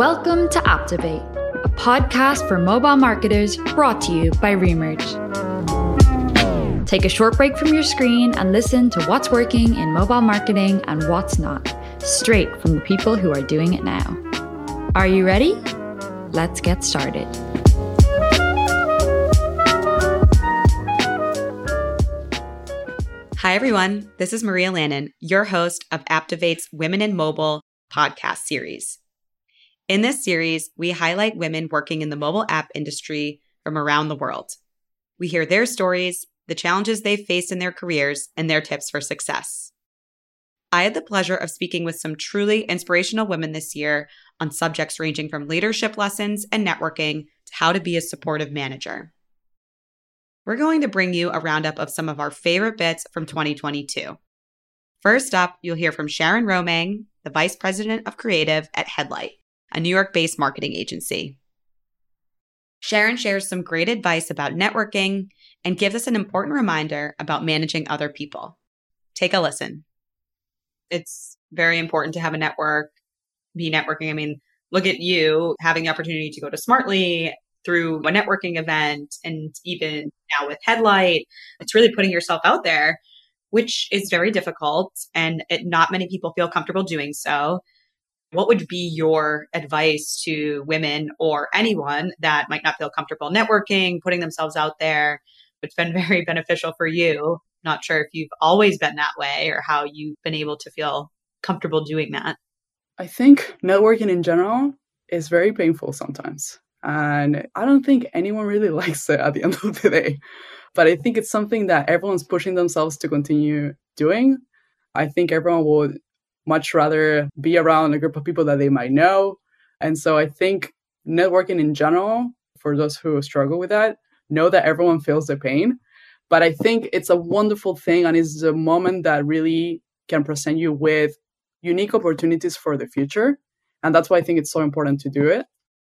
Welcome to Apptivate, a podcast for mobile marketers brought to you by Remerge. Take a short break from your screen and listen to what's working in mobile marketing and what's not, straight from the people who are doing it now. Are you ready? Let's get started. Hi, everyone. This is Maria Lannon, your host of Apptivate's Women in Mobile podcast series. In this series, we highlight women working in the mobile app industry from around the world. We hear their stories, the challenges they've faced in their careers, and their tips for success. I had the pleasure of speaking with some truly inspirational women this year on subjects ranging from leadership lessons and networking to how to be a supportive manager. We're going to bring you a roundup of some of our favorite bits from 2022. First up, you'll hear from Sharon Romang, the Vice President of Creative at Headlight a New York based marketing agency. Sharon shares some great advice about networking and gives us an important reminder about managing other people. Take a listen. It's very important to have a network, be networking. I mean, look at you having the opportunity to go to Smartly through a networking event and even now with Headlight. It's really putting yourself out there, which is very difficult and it, not many people feel comfortable doing so. What would be your advice to women or anyone that might not feel comfortable networking, putting themselves out there? It's been very beneficial for you. Not sure if you've always been that way or how you've been able to feel comfortable doing that. I think networking in general is very painful sometimes. And I don't think anyone really likes it at the end of the day. But I think it's something that everyone's pushing themselves to continue doing. I think everyone will much rather be around a group of people that they might know. And so I think networking in general, for those who struggle with that, know that everyone feels the pain. But I think it's a wonderful thing and it's a moment that really can present you with unique opportunities for the future. And that's why I think it's so important to do it.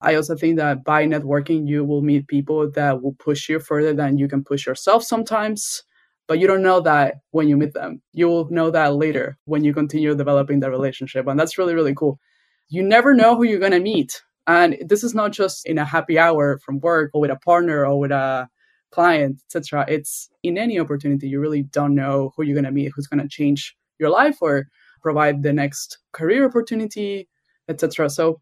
I also think that by networking, you will meet people that will push you further than you can push yourself sometimes but you don't know that when you meet them. You will know that later when you continue developing the relationship. And that's really, really cool. You never know who you're going to meet. And this is not just in a happy hour from work or with a partner or with a client, etc. It's in any opportunity. You really don't know who you're going to meet, who's going to change your life or provide the next career opportunity, etc. So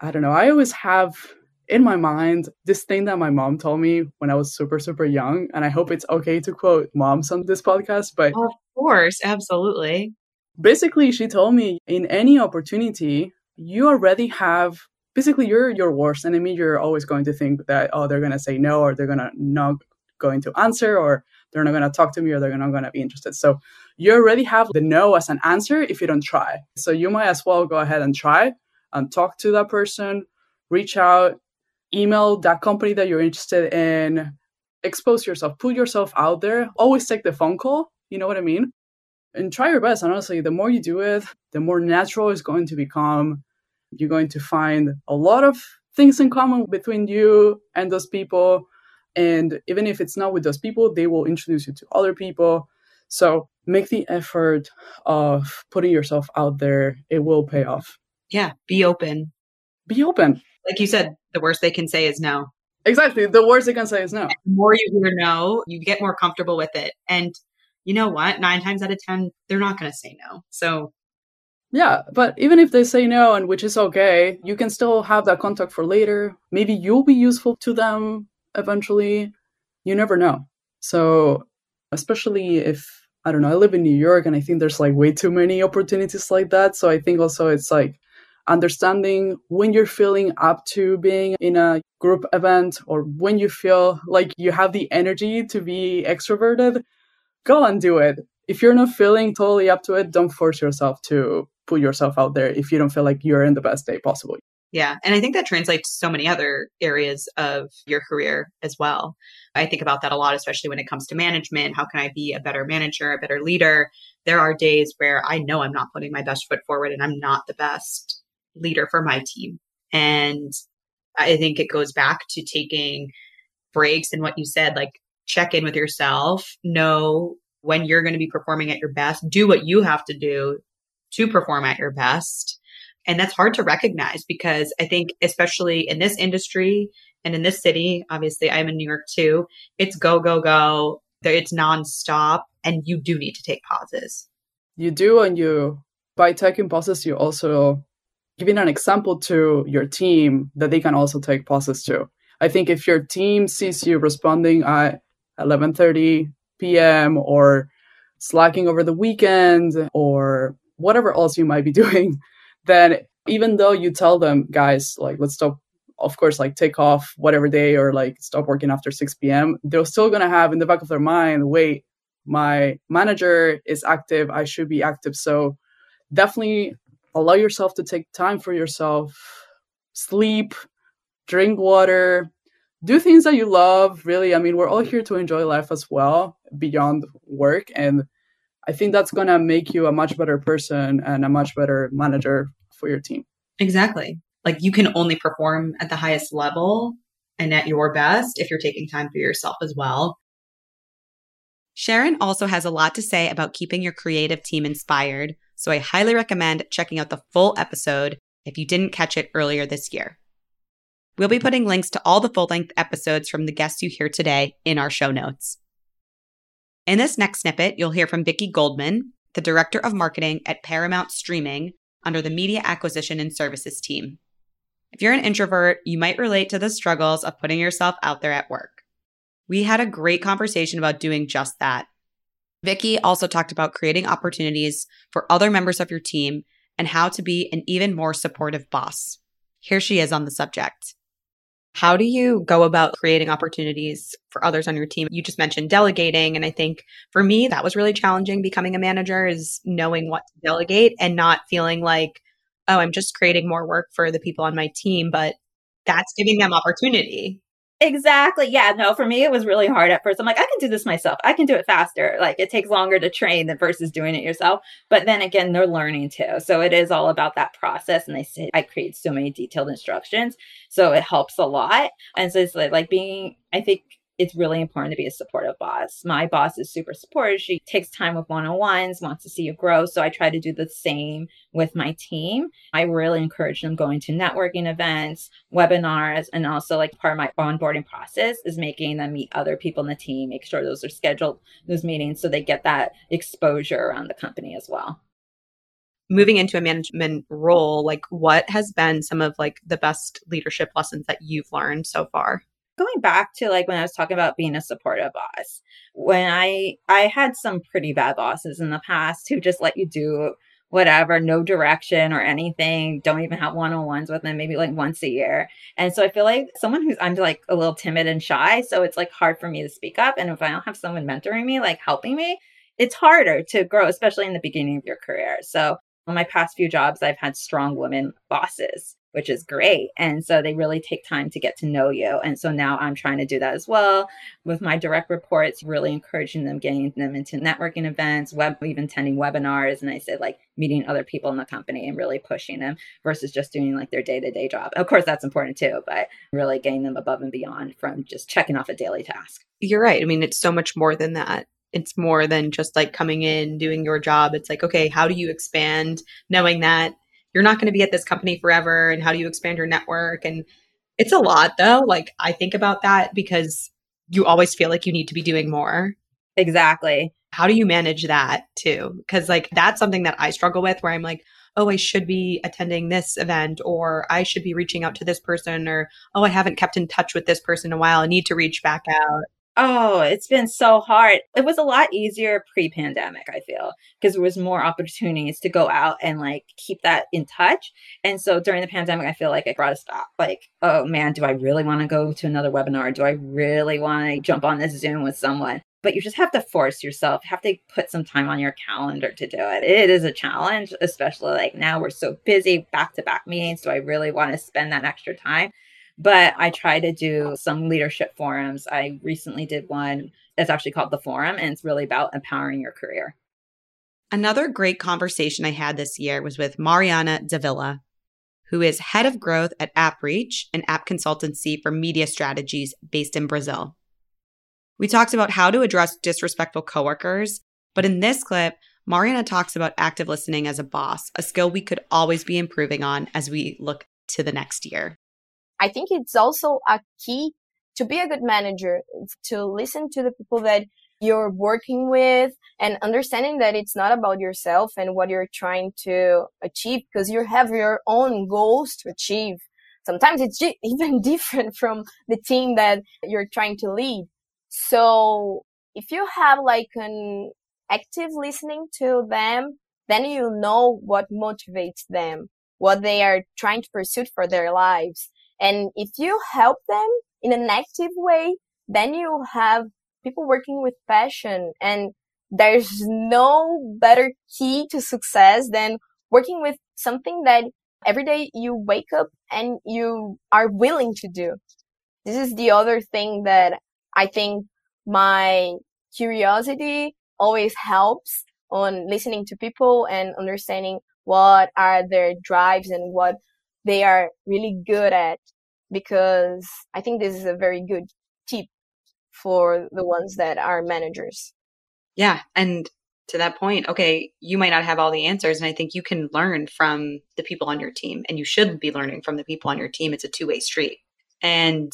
I don't know. I always have in my mind this thing that my mom told me when I was super, super young. And I hope it's okay to quote moms on this podcast, but of course, absolutely. Basically, she told me in any opportunity, you already have basically you're your worst enemy. You're always going to think that, oh, they're gonna say no, or they're gonna not going to answer, or they're not gonna talk to me, or they're not gonna be interested. So you already have the no as an answer if you don't try. So you might as well go ahead and try and talk to that person, reach out, email that company that you're interested in, expose yourself, put yourself out there, always take the phone call. You know what I mean? And try your best. Honestly, the more you do it, the more natural it's going to become. You're going to find a lot of things in common between you and those people. And even if it's not with those people, they will introduce you to other people. So make the effort of putting yourself out there. It will pay off. Yeah. Be open. Be open like you said, the worst they can say is no. Exactly. The worst they can say is no. And the more you hear no, you get more comfortable with it. And you know what? Nine times out of 10, they're not going to say no. So, yeah. But even if they say no, and which is okay, you can still have that contact for later. Maybe you'll be useful to them eventually. You never know. So, especially if, I don't know, I live in New York and I think there's like way too many opportunities like that. So, I think also it's like, understanding when you're feeling up to being in a group event or when you feel like you have the energy to be extroverted, go and do it. If you're not feeling totally up to it, don't force yourself to put yourself out there if you don't feel like you're in the best day possible. Yeah. And I think that translates to so many other areas of your career as well. I think about that a lot, especially when it comes to management. How can I be a better manager, a better leader? There are days where I know I'm not putting my best foot forward and I'm not the best leader for my team. And I think it goes back to taking breaks and what you said, like check in with yourself, know when you're going to be performing at your best, do what you have to do to perform at your best. And that's hard to recognize because I think, especially in this industry and in this city, obviously I'm in New York too, it's go, go, go. It's nonstop and you do need to take pauses. You do. And you, by taking pauses, you also giving an example to your team that they can also take pauses too. I think if your team sees you responding at 11:30 p.m. or slacking over the weekend or whatever else you might be doing, then even though you tell them, guys, like let's stop, of course, like take off whatever day or like stop working after 6 p.m., they're still gonna have in the back of their mind, wait, my manager is active, I should be active. So definitely allow yourself to take time for yourself, sleep, drink water, do things that you love. Really, I mean, we're all here to enjoy life as well beyond work. And I think that's going to make you a much better person and a much better manager for your team. Exactly. Like you can only perform at the highest level and at your best if you're taking time for yourself as well. Sharon also has a lot to say about keeping your creative team inspired, so I highly recommend checking out the full episode if you didn't catch it earlier this year. We'll be putting links to all the full length episodes from the guests you hear today in our show notes. In this next snippet, you'll hear from Vicki Goldman, the Director of Marketing at Paramount Streaming under the Media Acquisition and Services team. If you're an introvert, you might relate to the struggles of putting yourself out there at work. We had a great conversation about doing just that. Vicki also talked about creating opportunities for other members of your team and how to be an even more supportive boss. Here she is on the subject. How do you go about creating opportunities for others on your team? You just mentioned delegating. And I think for me, that was really challenging becoming a manager is knowing what to delegate and not feeling like, oh, I'm just creating more work for the people on my team, but that's giving them opportunity. Exactly. Yeah. No, for me, it was really hard at first. I'm like, I can do this myself. I can do it faster. Like it takes longer to train than versus doing it yourself. But then again, they're learning too. So it is all about that process. And they say I create so many detailed instructions. So it helps a lot. And so it's like, like being, I think it's really important to be a supportive boss. My boss is super supportive. She takes time with one on ones, wants to see you grow. So I try to do the same with my team. I really encourage them going to networking events, webinars, and also like part of my onboarding process is making them meet other people in the team, make sure those are scheduled, those meetings, so they get that exposure around the company as well moving into a management role like what has been some of like the best leadership lessons that you've learned so far going back to like when I was talking about being a supportive boss, when I I had some pretty bad bosses in the past who just let you do whatever, no direction or anything, don't even have one-on-ones with them, maybe like once a year. And so I feel like someone who's I'm like a little timid and shy, so it's like hard for me to speak up. And if I don't have someone mentoring me, like helping me, it's harder to grow, especially in the beginning of your career. So on my past few jobs, I've had strong women bosses which is great. And so they really take time to get to know you. And so now I'm trying to do that as well with my direct reports, really encouraging them, getting them into networking events, web, even attending webinars. And I said, like, meeting other people in the company and really pushing them versus just doing like their day to day job. Of course, that's important too, but really getting them above and beyond from just checking off a daily task. You're right. I mean, it's so much more than that it's more than just like coming in doing your job it's like okay how do you expand knowing that you're not going to be at this company forever and how do you expand your network? And it's a lot though like i think about that because you always feel like you need to be doing more. Exactly. How do you manage that too? Because like that's something that i struggle with where i'm like oh i should be attending this event or i should be reaching out to this person or oh i haven't kept in touch with this person in a while i need to reach back out Oh, it's been so hard. It was a lot easier pre pandemic, I feel, because there was more opportunities to go out and like keep that in touch. And so during the pandemic, I feel like it brought a stop. Like, oh man, do I really want to go to another webinar? Do I really want to jump on this Zoom with someone? But you just have to force yourself, have to put some time on your calendar to do it. It is a challenge, especially like now we're so busy, back to back meetings. Do I really want to spend that extra time? But I try to do some leadership forums. I recently did one. It's actually called The Forum, and it's really about empowering your career. Another great conversation I had this year was with Mariana Davila, who is head of growth at AppReach, an app consultancy for media strategies based in Brazil. We talked about how to address disrespectful coworkers, but in this clip, Mariana talks about active listening as a boss, a skill we could always be improving on as we look to the next year. I think it's also a key to be a good manager, to listen to the people that you're working with and understanding that it's not about yourself and what you're trying to achieve because you have your own goals to achieve. Sometimes it's even different from the team that you're trying to lead. So if you have like an active listening to them, then you know what motivates them, what they are trying to pursue for their lives. And if you help them in an active way, then you have people working with passion and there's no better key to success than working with something that every day you wake up and you are willing to do. This is the other thing that I think my curiosity always helps on listening to people and understanding what are their drives and what they are really good at because I think this is a very good tip for the ones that are managers. Yeah. And to that point, okay, you might not have all the answers. And I think you can learn from the people on your team, and you should be learning from the people on your team. It's a two way street. And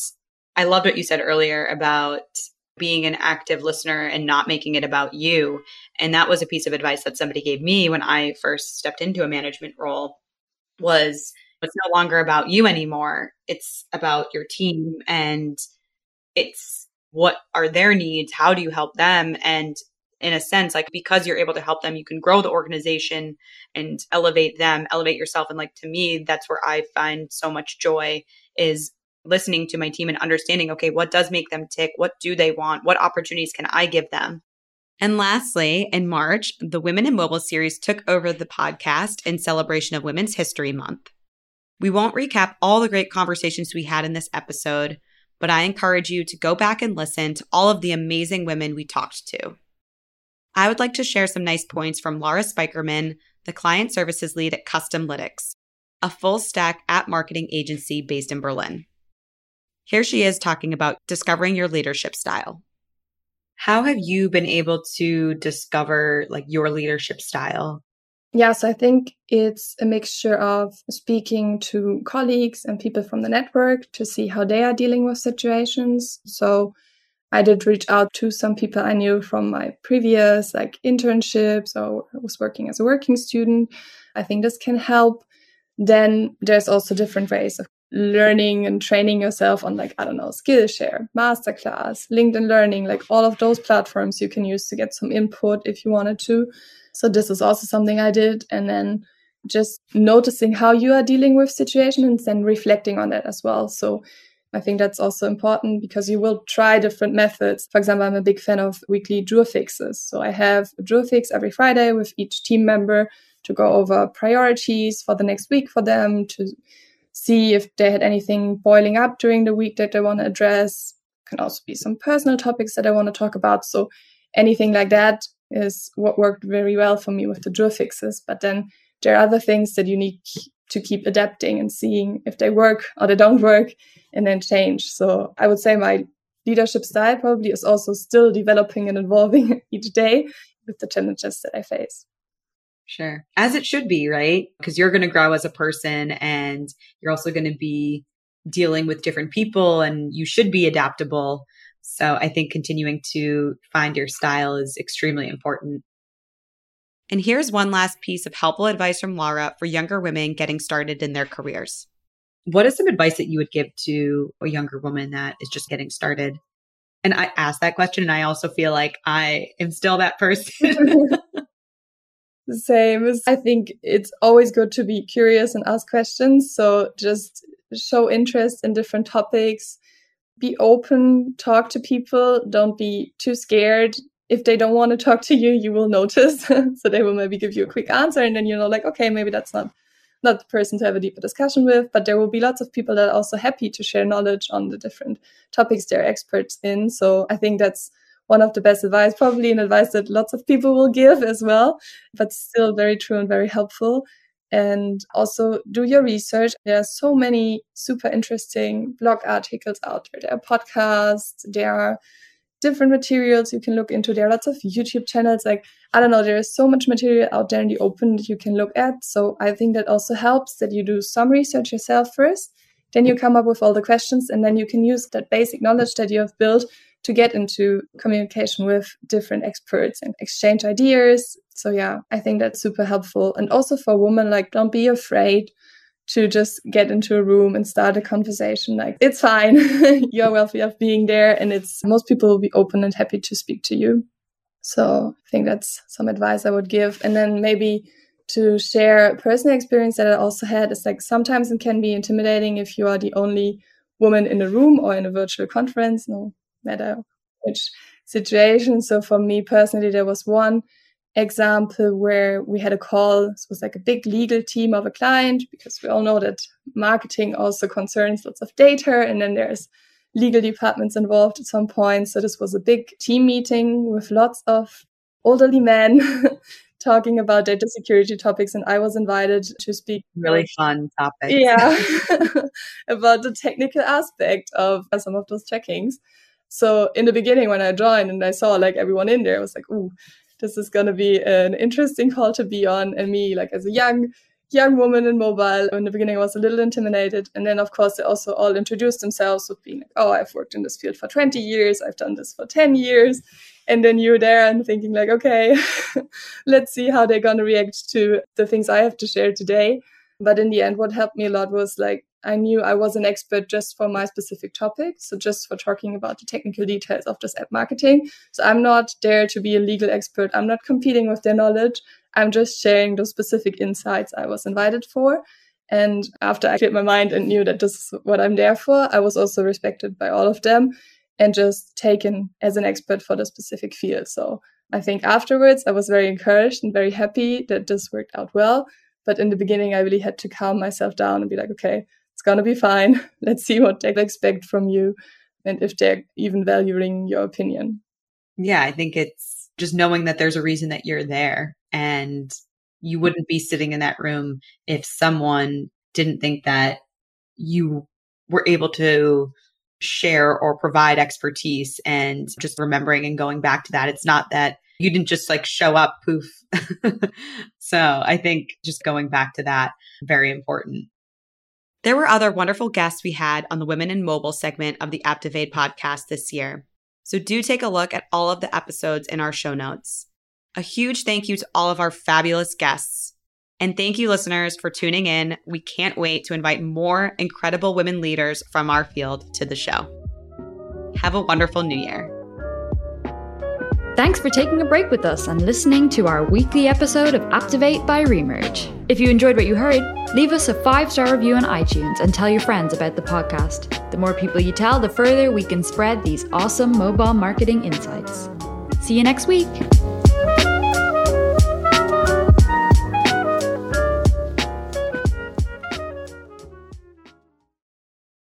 I loved what you said earlier about being an active listener and not making it about you. And that was a piece of advice that somebody gave me when I first stepped into a management role was it's no longer about you anymore. It's about your team and it's what are their needs? How do you help them? And in a sense, like because you're able to help them, you can grow the organization and elevate them, elevate yourself. And like to me, that's where I find so much joy is listening to my team and understanding, okay, what does make them tick? What do they want? What opportunities can I give them? And lastly, in March, the Women in Mobile series took over the podcast in celebration of Women's History Month. We won't recap all the great conversations we had in this episode, but I encourage you to go back and listen to all of the amazing women we talked to. I would like to share some nice points from Laura Spikerman, the client services lead at Customlytics, a full stack app marketing agency based in Berlin. Here she is talking about discovering your leadership style. How have you been able to discover like your leadership style? Yes, I think it's a mixture of speaking to colleagues and people from the network to see how they are dealing with situations. So I did reach out to some people I knew from my previous like internships or I was working as a working student. I think this can help. Then there's also different ways of learning and training yourself on like, I don't know, Skillshare, Masterclass, LinkedIn Learning, like all of those platforms you can use to get some input if you wanted to. So this is also something I did. And then just noticing how you are dealing with situations and reflecting on that as well. So I think that's also important because you will try different methods. For example, I'm a big fan of weekly Jour fixes. So I have a Jour fixe every Friday with each team member to go over priorities for the next week for them to see if they had anything boiling up during the week that they want to address. Can also be some personal topics that I want to talk about. So anything like that is what worked very well for me with the Jour fixes. But then there are other things that you need to keep adapting and seeing if they work or they don't work and then change. So I would say my leadership style probably is also still developing and evolving each day with the challenges that I face. Sure. As it should be, right? Because you're going to grow as a person and you're also going to be dealing with different people and you should be adaptable. So I think continuing to find your style is extremely important. And here's one last piece of helpful advice from Laura for younger women getting started in their careers. What is some advice that you would give to a younger woman that is just getting started? And I ask that question, and I also feel like I am still that person. Same. I think it's always good to be curious and ask questions. So just show interest in different topics, be open, talk to people, don't be too scared. If they don't want to talk to you, you will notice. so they will maybe give you a quick answer and then you know like, okay, maybe that's not not the person to have a deeper discussion with, but there will be lots of people that are also happy to share knowledge on the different topics they're experts in. So I think that's one of the best advice, probably an advice that lots of people will give as well, but still very true and very helpful and also do your research. There are so many super interesting blog articles out there. There are podcasts, there are different materials you can look into. There are lots of YouTube channels. Like, I don't know, there is so much material out there in the open that you can look at. So I think that also helps that you do some research yourself first. Then you come up with all the questions and then you can use that basic knowledge that you have built to get into communication with different experts and exchange ideas. So yeah, I think that's super helpful. And also for women, like don't be afraid to just get into a room and start a conversation. Like, it's fine. You're wealthy of being there. And it's most people will be open and happy to speak to you. So I think that's some advice I would give. And then maybe to share personal experience that I also had is like sometimes it can be intimidating if you are the only woman in a room or in a virtual conference, no matter which situation. So for me personally, there was one example where we had a call. This was like a big legal team of a client because we all know that marketing also concerns lots of data and then there's legal departments involved at some point. So this was a big team meeting with lots of elderly men talking about data security topics and I was invited to speak. Really fun topic. Yeah. about the technical aspect of some of those checkings. So in the beginning when I joined and I saw like everyone in there, I was like, ooh, this is going to be an interesting call to be on. And me, like as a young young woman in mobile, in the beginning I was a little intimidated. And then of course they also all introduced themselves with being like, oh, I've worked in this field for 20 years, I've done this for 10 years. And then you're there and thinking like, okay, let's see how they're going to react to the things I have to share today. But in the end, what helped me a lot was like I knew I was an expert just for my specific topic. So just for talking about the technical details of this app marketing. So I'm not there to be a legal expert. I'm not competing with their knowledge. I'm just sharing those specific insights I was invited for. And after I cleared my mind and knew that this is what I'm there for, I was also respected by all of them and just taken as an expert for the specific field. So I think afterwards I was very encouraged and very happy that this worked out well. But in the beginning, I really had to calm myself down and be like, okay, it's going to be fine. Let's see what they expect from you and if they're even valuing your opinion. Yeah, I think it's just knowing that there's a reason that you're there and you wouldn't be sitting in that room if someone didn't think that you were able to share or provide expertise and just remembering and going back to that. It's not that you didn't just like show up poof. so I think just going back to that, very important. There were other wonderful guests we had on the Women in Mobile segment of the Apptivate podcast this year. So do take a look at all of the episodes in our show notes. A huge thank you to all of our fabulous guests. And thank you, listeners, for tuning in. We can't wait to invite more incredible women leaders from our field to the show. Have a wonderful new year. Thanks for taking a break with us and listening to our weekly episode of Apptivate by Remerge. If you enjoyed what you heard, leave us a five star review on iTunes and tell your friends about the podcast. The more people you tell, the further we can spread these awesome mobile marketing insights. See you next week.